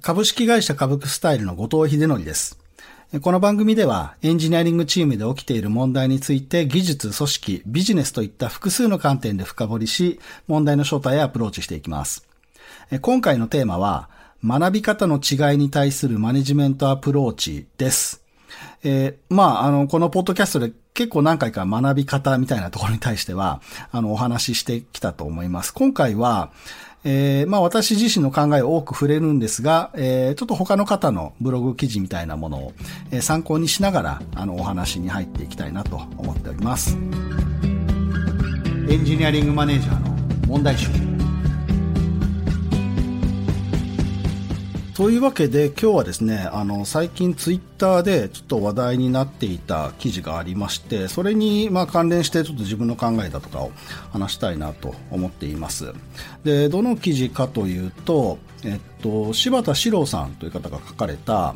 株式会社株クスタイルの後藤秀則です。この番組ではエンジニアリングチームで起きている問題について技術、組織、ビジネスといった複数の観点で深掘りし、問題の正体へアプローチしていきます。今回のテーマは、学び方の違いに対するマネジメントアプローチです。えー、まあ、あの、このポッドキャストで結構何回か学び方みたいなところに対しては、あの、お話ししてきたと思います。今回は、えー、まあ私自身の考えを多く触れるんですが、えー、ちょっと他の方のブログ記事みたいなものを、え、参考にしながら、あの、お話に入っていきたいなと思っております。エンジニアリングマネージャーの問題集。というわけで今日はですね、あの、最近ツイッターでちょっと話題になっていた記事がありまして、それにまあ関連してちょっと自分の考えだとかを話したいなと思っています。で、どの記事かというと、えっと、柴田史郎さんという方が書かれた、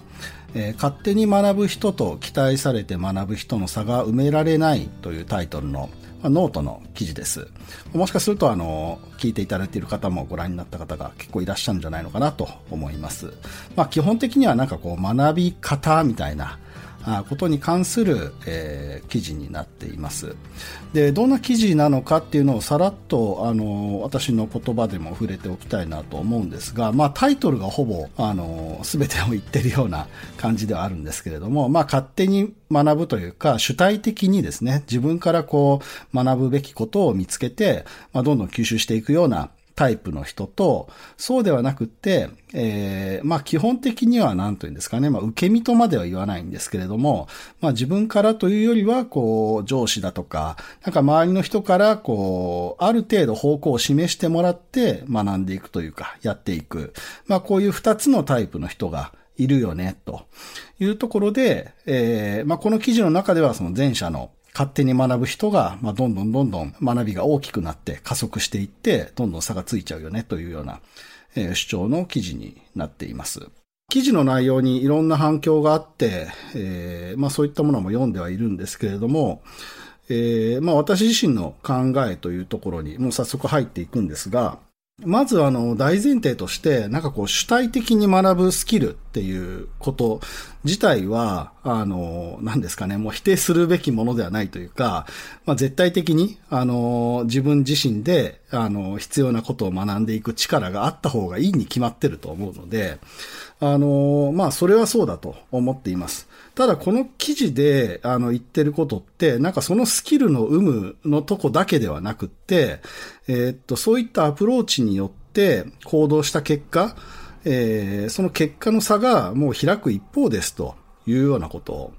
えー、勝手に学ぶ人と期待されて学ぶ人の差が埋められないというタイトルのま、ノートの記事です。もしかすると、あの、聞いていただいている方もご覧になった方が結構いらっしゃるんじゃないのかなと思います。まあ、基本的にはなんかこう、学び方みたいな、ことに関する、えー、記事になっています。で、どんな記事なのかっていうのをさらっと、あの、私の言葉でも触れておきたいなと思うんですが、まあタイトルがほぼ、あの、すべてを言ってるような感じではあるんですけれども、まあ勝手に学ぶというか、主体的にですね、自分からこう、学ぶべきことを見つけて、まあどんどん吸収していくようなタイプの人と、そうではなくて、えー、まあ基本的には何というんですかね、まあ受け身とまでは言わないんですけれども、まあ自分からというよりは、こう、上司だとか、なんか周りの人から、こう、ある程度方向を示してもらって学んでいくというか、やっていく。まあこういう二つのタイプの人が、いるよね、というところで、えー、まあ、この記事の中ではその前者の勝手に学ぶ人が、まあ、どんどんどんどん学びが大きくなって加速していって、どんどん差がついちゃうよねというような、えー、主張の記事になっています。記事の内容にいろんな反響があって、えー、まあそういったものも読んではいるんですけれども、えー、まあ私自身の考えというところにもう早速入っていくんですが、まずあの大前提として、なんかこう主体的に学ぶスキルっていうこと自体は、あの、何ですかね、もう否定するべきものではないというか、まあ絶対的に、あの、自分自身で、あの、必要なことを学んでいく力があった方がいいに決まってると思うので、あの、まあそれはそうだと思っています。ただこの記事であの言ってることって、なんかそのスキルの有無のとこだけではなくって、えー、っと、そういったアプローチによって行動した結果、えー、その結果の差がもう開く一方ですというようなことを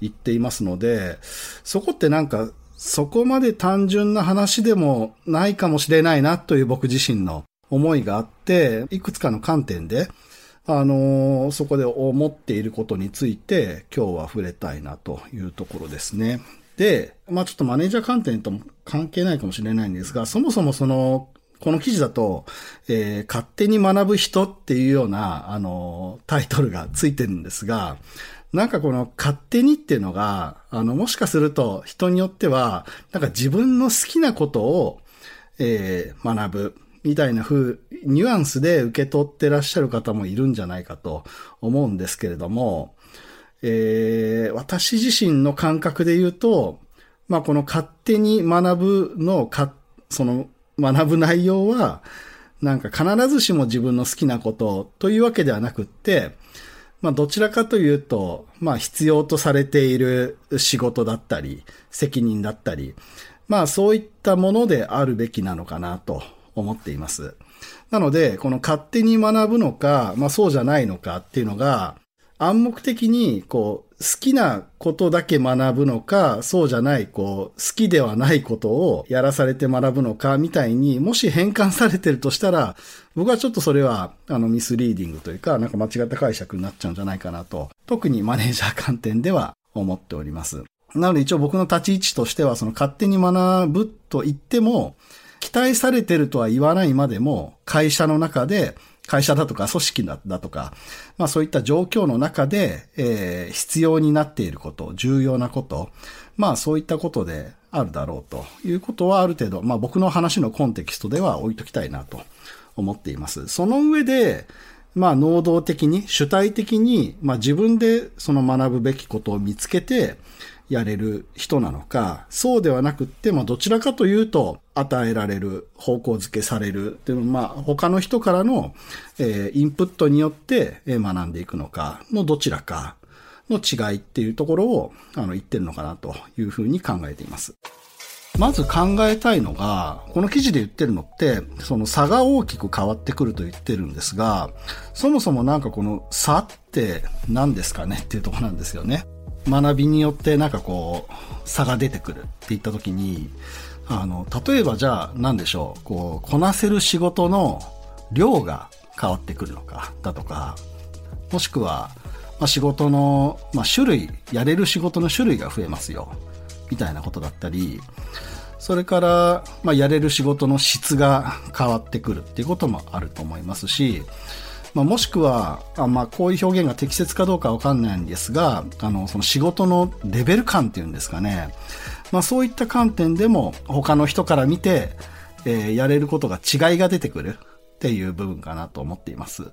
言っていますので、そこってなんかそこまで単純な話でもないかもしれないなという僕自身の思いがあって、いくつかの観点であのー、そこで思っていることについて今日は触れたいなというところですね。で、まあちょっとマネージャー観点とも関係ないかもしれないんですが、そもそもその、この記事だと、えー、勝手に学ぶ人っていうような、あの、タイトルがついてるんですが、なんかこの勝手にっていうのが、あの、もしかすると人によっては、なんか自分の好きなことを、えー、学ぶ。みたいな風、ニュアンスで受け取ってらっしゃる方もいるんじゃないかと思うんですけれども、えー、私自身の感覚で言うと、まあこの勝手に学ぶのか、その学ぶ内容は、なんか必ずしも自分の好きなことというわけではなくって、まあどちらかというと、まあ必要とされている仕事だったり、責任だったり、まあそういったものであるべきなのかなと思っています。なので、この勝手に学ぶのか、まあそうじゃないのかっていうのが、暗黙的に、こう、好きなことだけ学ぶのか、そうじゃない、こう、好きではないことをやらされて学ぶのか、みたいに、もし変換されてるとしたら、僕はちょっとそれは、あの、ミスリーディングというか、なんか間違った解釈になっちゃうんじゃないかなと、特にマネージャー観点では思っております。なので一応僕の立ち位置としては、その勝手に学ぶと言っても、期待されてるとは言わないまでも、会社の中で、会社だとか組織だとか、まあそういった状況の中で、えー、必要になっていること、重要なこと、まあそういったことであるだろうということはある程度、まあ僕の話のコンテキストでは置いときたいなと思っています。その上で、まあ、能動的に、主体的に、まあ、自分でその学ぶべきことを見つけて、やれる人なのか、そうではなくって、まあ、どちらかというと、与えられる、方向づけされる、っていうまあ、他の人からの、えー、インプットによって、え学んでいくのか、のどちらかの違いっていうところを、あの、言ってるのかなというふうに考えています。まず考えたいのが、この記事で言ってるのって、その差が大きく変わってくると言ってるんですが、そもそもなんかこの差って何ですかねっていうとこなんですよね。学びによってなんかこう、差が出てくるって言った時に、あの、例えばじゃあ何でしょう、こう、こなせる仕事の量が変わってくるのか、だとか、もしくは、まあ、仕事の、まあ、種類、やれる仕事の種類が増えますよ、みたいなことだったり、それから、まあ、やれる仕事の質が変わってくるっていうこともあると思いますし、まあ、もしくは、あまあ、こういう表現が適切かどうかわかんないんですが、あの、その仕事のレベル感っていうんですかね。まあ、そういった観点でも、他の人から見て、えー、やれることが違いが出てくるっていう部分かなと思っています。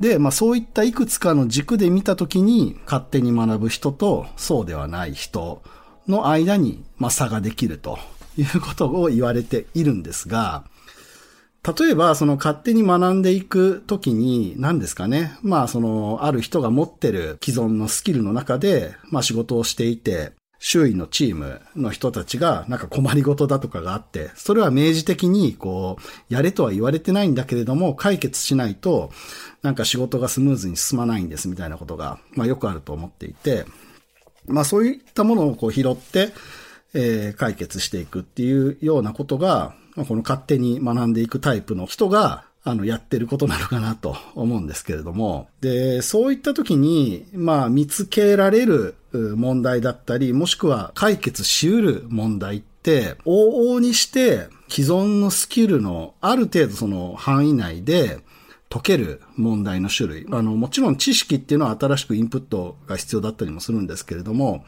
で、まあそういったいくつかの軸で見たときに、勝手に学ぶ人とそうではない人の間に、まあ差ができるということを言われているんですが、例えば、その勝手に学んでいくときに、何ですかね。まあ、その、ある人が持ってる既存のスキルの中で、まあ仕事をしていて、周囲のチームの人たちがなんか困りごとだとかがあって、それは明示的にこう、やれとは言われてないんだけれども、解決しないと、なんか仕事がスムーズに進まないんですみたいなことが、まあよくあると思っていて、まあそういったものをこう拾って、え、解決していくっていうようなことが、この勝手に学んでいくタイプの人が、あの、やってることなのかなと思うんですけれども。で、そういった時に、まあ、見つけられる問題だったり、もしくは解決し得る問題って、往々にして既存のスキルのある程度その範囲内で解ける問題の種類。あの、もちろん知識っていうのは新しくインプットが必要だったりもするんですけれども、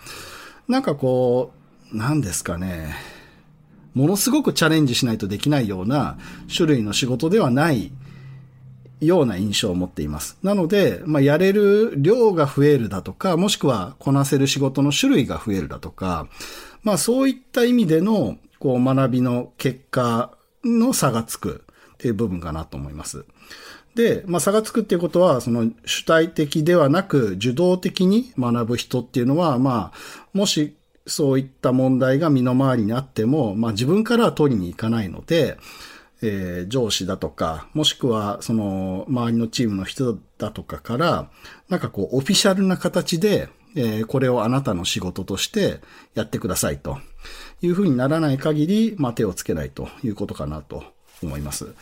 なんかこう、何ですかね。ものすごくチャレンジしないとできないような種類の仕事ではないような印象を持っています。なので、まあ、やれる量が増えるだとか、もしくはこなせる仕事の種類が増えるだとか、まあ、そういった意味での、こう、学びの結果の差がつくっていう部分かなと思います。で、まあ、差がつくっていうことは、その主体的ではなく、受動的に学ぶ人っていうのは、まあ、もしそういった問題が身の回りにあっても、まあ自分からは取りに行かないので、えー、上司だとか、もしくはその周りのチームの人だとかから、なんかこうオフィシャルな形で、えー、これをあなたの仕事としてやってくださいというふうにならない限り、まあ手をつけないということかなと思います。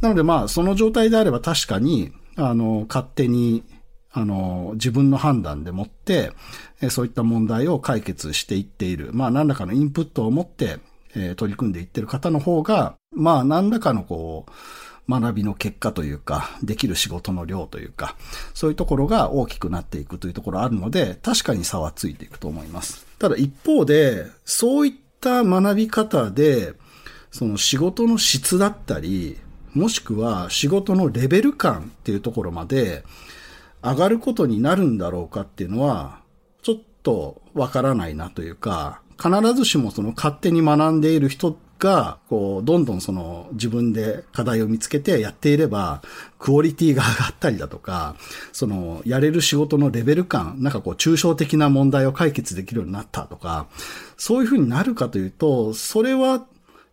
なのでまあその状態であれば確かに、あの、勝手にあの、自分の判断でもって、そういった問題を解決していっている。まあ、何らかのインプットを持って、え取り組んでいっている方の方が、まあ、何らかのこう、学びの結果というか、できる仕事の量というか、そういうところが大きくなっていくというところあるので、確かに差はついていくと思います。ただ一方で、そういった学び方で、その仕事の質だったり、もしくは仕事のレベル感っていうところまで、上がることになるんだろうかっていうのは、ちょっとわからないなというか、必ずしもその勝手に学んでいる人が、こう、どんどんその自分で課題を見つけてやっていれば、クオリティが上がったりだとか、その、やれる仕事のレベル感、なんかこう、抽象的な問題を解決できるようになったとか、そういうふうになるかというと、それは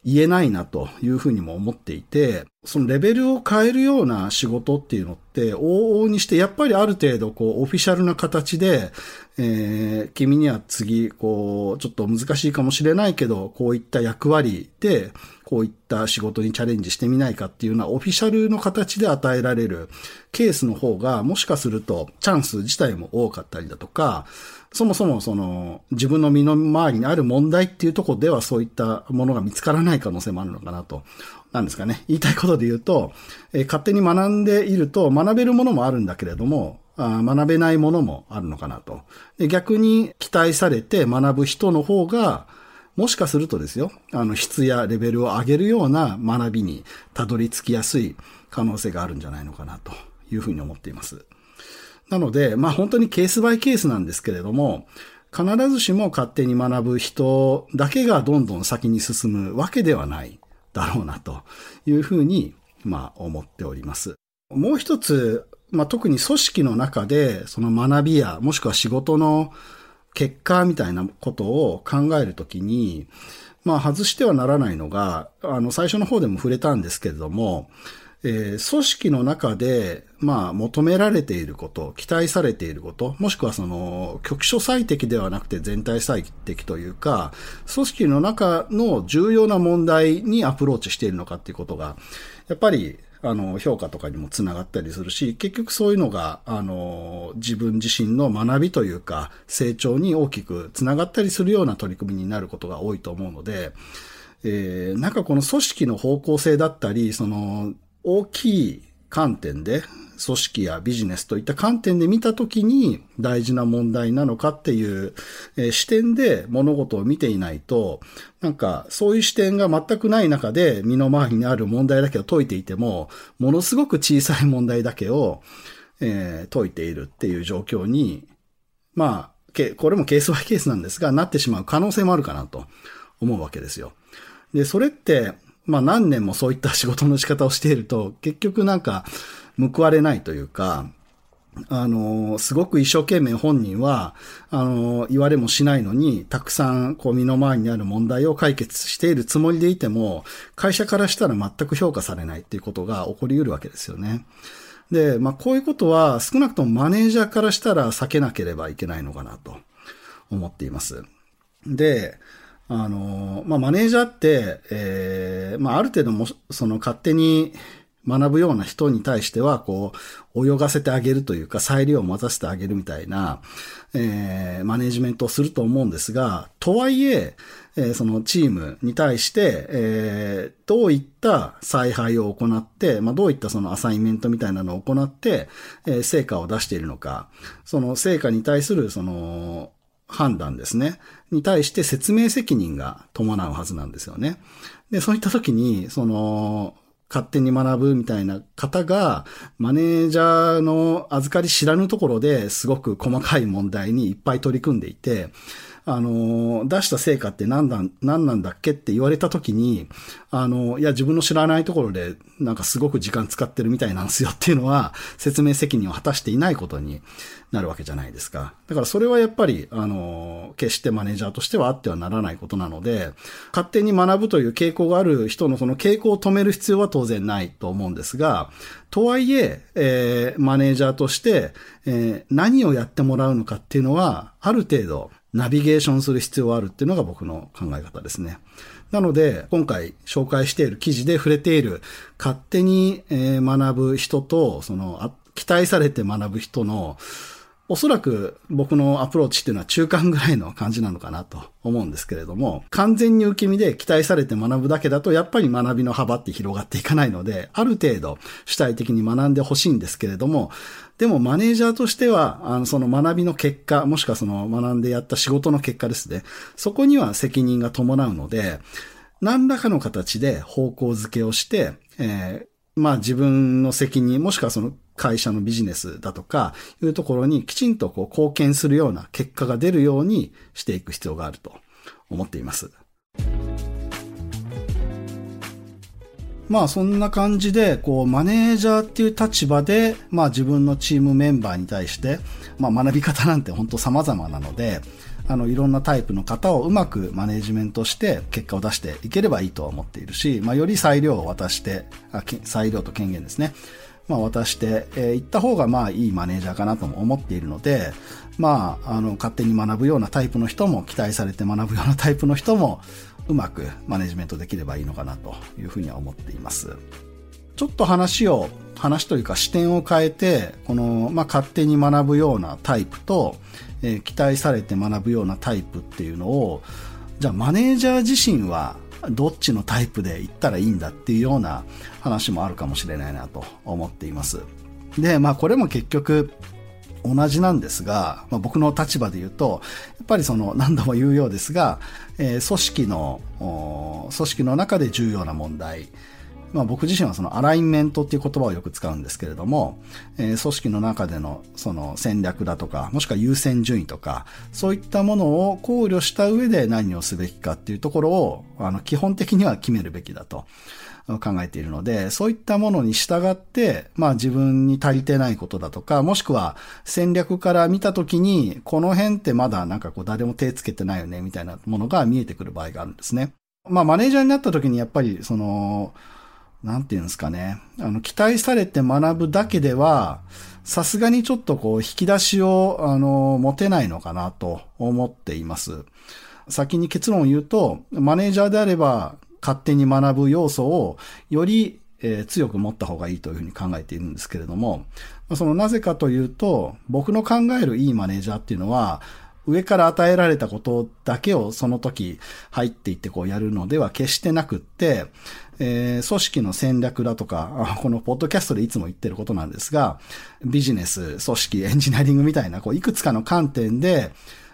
言えないなというふうにも思っていて、そのレベルを変えるような仕事っていうのって、往々にしてやっぱりある程度こうオフィシャルな形で、えー、君には次、こう、ちょっと難しいかもしれないけど、こういった役割で、こういった仕事にチャレンジしてみないかっていうのはオフィシャルの形で与えられるケースの方が、もしかするとチャンス自体も多かったりだとか、そもそもその自分の身の回りにある問題っていうとこではそういったものが見つからない可能性もあるのかなと。なんですかね。言いたいことで言うと、えー、勝手に学んでいると学べるものもあるんだけれども、あ学べないものもあるのかなと。で逆に期待されて学ぶ人の方が、もしかするとですよ、あの質やレベルを上げるような学びにたどり着きやすい可能性があるんじゃないのかなというふうに思っています。なので、まあ本当にケースバイケースなんですけれども、必ずしも勝手に学ぶ人だけがどんどん先に進むわけではないだろうなというふうに、まあ思っております。もう一つ、まあ特に組織の中でその学びやもしくは仕事の結果みたいなことを考えるときに、まあ外してはならないのが、あの最初の方でも触れたんですけれども、えー、組織の中で、まあ、求められていること、期待されていること、もしくはその、局所最適ではなくて全体最適というか、組織の中の重要な問題にアプローチしているのかっていうことが、やっぱり、あの、評価とかにもつながったりするし、結局そういうのが、あの、自分自身の学びというか、成長に大きくつながったりするような取り組みになることが多いと思うので、えー、なんかこの組織の方向性だったり、その、大きい観点で、組織やビジネスといった観点で見たときに大事な問題なのかっていう、視点で物事を見ていないと、なんかそういう視点が全くない中で身の回りにある問題だけを解いていても、ものすごく小さい問題だけを、解いているっていう状況に、まあ、これもケースバイケースなんですが、なってしまう可能性もあるかなと思うわけですよ。で、それって、まあ何年もそういった仕事の仕方をしていると、結局なんか報われないというか、あの、すごく一生懸命本人は、あの、言われもしないのに、たくさん、こう、身の回りにある問題を解決しているつもりでいても、会社からしたら全く評価されないっていうことが起こり得るわけですよね。で、まあ、こういうことは、少なくともマネージャーからしたら避けなければいけないのかなと思っています。で、あの、まあ、マネージャーって、えー、まあ、ある程度も、その勝手に学ぶような人に対しては、こう、泳がせてあげるというか、裁量を持たせてあげるみたいな、えー、マネジメントをすると思うんですが、とはいえ、えー、そのチームに対して、えー、どういった采配を行って、まあ、どういったそのアサインメントみたいなのを行って、えー、成果を出しているのか、その成果に対する、その、判断ですね。に対して説明責任が伴うはずなんですよね。で、そういった時に、その、勝手に学ぶみたいな方が、マネージャーの預かり知らぬところですごく細かい問題にいっぱい取り組んでいて、あの、出した成果って何だ、何なんだっけって言われた時に、あの、いや、自分の知らないところで、なんかすごく時間使ってるみたいなんですよっていうのは、説明責任を果たしていないことになるわけじゃないですか。だからそれはやっぱり、あの、決してマネージャーとしてはあってはならないことなので、勝手に学ぶという傾向がある人のその傾向を止める必要は当然ないと思うんですが、とはいえ、えー、マネージャーとして、えー、何をやってもらうのかっていうのは、ある程度、ナビゲーションする必要があるっていうのが僕の考え方ですね。なので、今回紹介している記事で触れている、勝手に学ぶ人と、その、期待されて学ぶ人の、おそらく僕のアプローチっていうのは中間ぐらいの感じなのかなと思うんですけれども、完全に受け身で期待されて学ぶだけだと、やっぱり学びの幅って広がっていかないので、ある程度主体的に学んでほしいんですけれども、でもマネージャーとしては、あの、その学びの結果、もしくはその学んでやった仕事の結果ですね。そこには責任が伴うので、何らかの形で方向づけをして、えー、まあ自分の責任、もしくはその会社のビジネスだとか、いうところにきちんとこう貢献するような結果が出るようにしていく必要があると思っています。まあそんな感じで、こうマネージャーっていう立場で、まあ自分のチームメンバーに対して、まあ学び方なんて本当様々なので、あのいろんなタイプの方をうまくマネージメントして結果を出していければいいとは思っているし、まあより裁量を渡して、あ裁量と権限ですね。まあ、渡して、えー、行った方がまあいいマネージャーかなとも思っているので、まあ、あの、勝手に学ぶようなタイプの人も、期待されて学ぶようなタイプの人も、うまくマネジメントできればいいのかなというふうには思っています。ちょっと話を、話というか視点を変えて、この、まあ、勝手に学ぶようなタイプと、えー、期待されて学ぶようなタイプっていうのを、じゃあマネージャー自身はどっちのタイプで行ったらいいんだっていうような話もあるかもしれないなと思っています。で、まあこれも結局同じなんですが、まあ、僕の立場で言うと、やっぱりその何度も言うようですが、えー、組織の、組織の中で重要な問題、まあ、僕自身はそのアライメントっていう言葉をよく使うんですけれども、えー、組織の中でのその戦略だとか、もしくは優先順位とか、そういったものを考慮した上で何をすべきかっていうところを、あの、基本的には決めるべきだと。考えているので、そういったものに従って、まあ自分に足りてないことだとか、もしくは戦略から見たときに、この辺ってまだなんかこう誰も手つけてないよね、みたいなものが見えてくる場合があるんですね。まあマネージャーになったときにやっぱりその、なんていうんですかね。あの、期待されて学ぶだけでは、さすがにちょっとこう、引き出しを、あの、持てないのかなと思っています。先に結論を言うと、マネージャーであれば、勝手に学ぶ要素を、より、えー、強く持った方がいいというふうに考えているんですけれども、そのなぜかというと、僕の考えるいいマネージャーっていうのは、上から与えられたことだけをその時入っていってこうやるのでは決してなくって、えー、組織の戦略だとか、このポッドキャストでいつも言ってることなんですが、ビジネス、組織、エンジニアリングみたいな、こう、いくつかの観点で、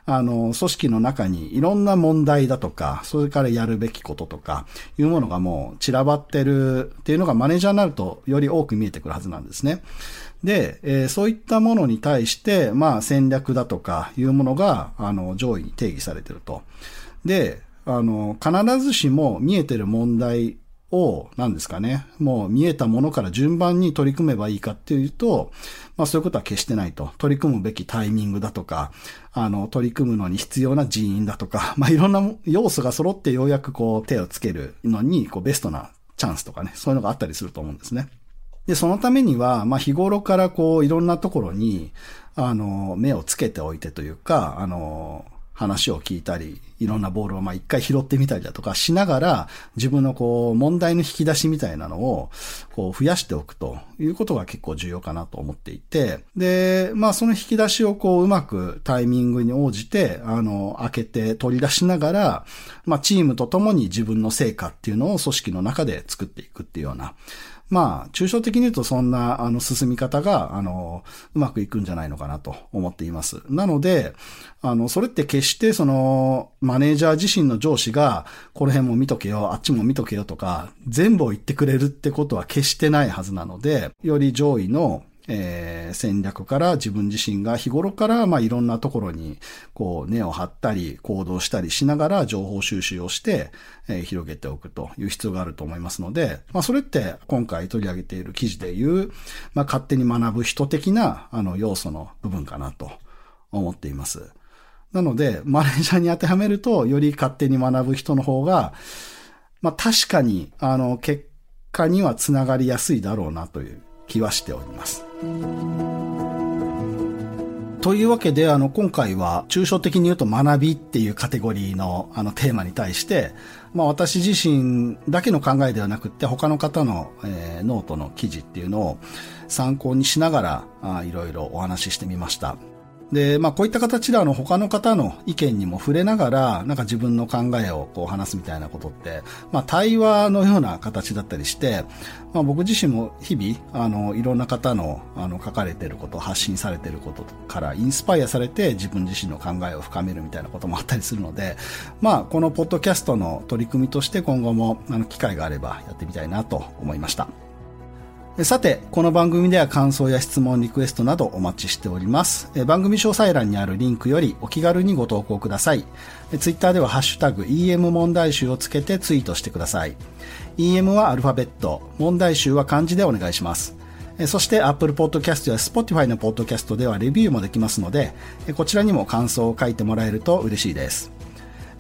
あの、組織の中にいろんな問題だとか、それからやるべきこととか、いうものがもう散らばってるっていうのがマネージャーになるとより多く見えてくるはずなんですね。で、えー、そういったものに対して、まあ戦略だとかいうものが、あの、上位に定義されてると。で、あの、必ずしも見えてる問題を、何ですかね、もう見えたものから順番に取り組めばいいかっていうと、まあそういうことは決してないと。取り組むべきタイミングだとか、あの、取り組むのに必要な人員だとか、まあいろんな要素が揃ってようやくこう手をつけるのに、こうベストなチャンスとかね、そういうのがあったりすると思うんですね。で、そのためには、まあ日頃からこういろんなところに、あの、目をつけておいてというか、あの、話を聞いたり、いろんなボールをまあ一回拾ってみたりだとかしながら、自分のこう問題の引き出しみたいなのをこう増やしておくということが結構重要かなと思っていて、で、まあその引き出しをこううまくタイミングに応じて、あの、開けて取り出しながら、まあチームと共に自分の成果っていうのを組織の中で作っていくっていうような、まあ、抽象的に言うとそんな、あの、進み方が、あの、うまくいくんじゃないのかなと思っています。なので、あの、それって決してその、マネージャー自身の上司が、この辺も見とけよ、あっちも見とけよとか、全部を言ってくれるってことは決してないはずなので、より上位の、えー、戦略から自分自身が日頃から、まあ、いろんなところに、こう、根を張ったり、行動したりしながら情報収集をして、えー、広げておくという必要があると思いますので、まあ、それって今回取り上げている記事でいう、まあ、勝手に学ぶ人的な、あの、要素の部分かなと思っています。なので、マネージャーに当てはめると、より勝手に学ぶ人の方が、まあ、確かに、あの、結果にはつながりやすいだろうなという気はしております。というわけで、あの、今回は、抽象的に言うと学びっていうカテゴリーの、あの、テーマに対して、まあ、私自身だけの考えではなくて、他の方の、えー、ノートの記事っていうのを参考にしながら、あいろいろお話ししてみました。で、まあこういった形であの他の方の意見にも触れながら、なんか自分の考えをこう話すみたいなことって、まあ対話のような形だったりして、まあ僕自身も日々、あの、いろんな方のあの書かれてること、発信されてることからインスパイアされて自分自身の考えを深めるみたいなこともあったりするので、まあこのポッドキャストの取り組みとして今後もあの機会があればやってみたいなと思いました。さて、この番組では感想や質問、リクエストなどお待ちしております。番組詳細欄にあるリンクよりお気軽にご投稿ください。ツイッターではハッシュタグ EM 問題集をつけてツイートしてください。EM はアルファベット、問題集は漢字でお願いします。そして Apple Podcast や Spotify の Podcast ではレビューもできますので、こちらにも感想を書いてもらえると嬉しいです。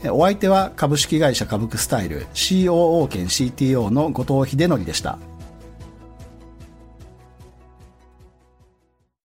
お相手は株式会社株クスタイル COO 兼 CTO の後藤秀則でした。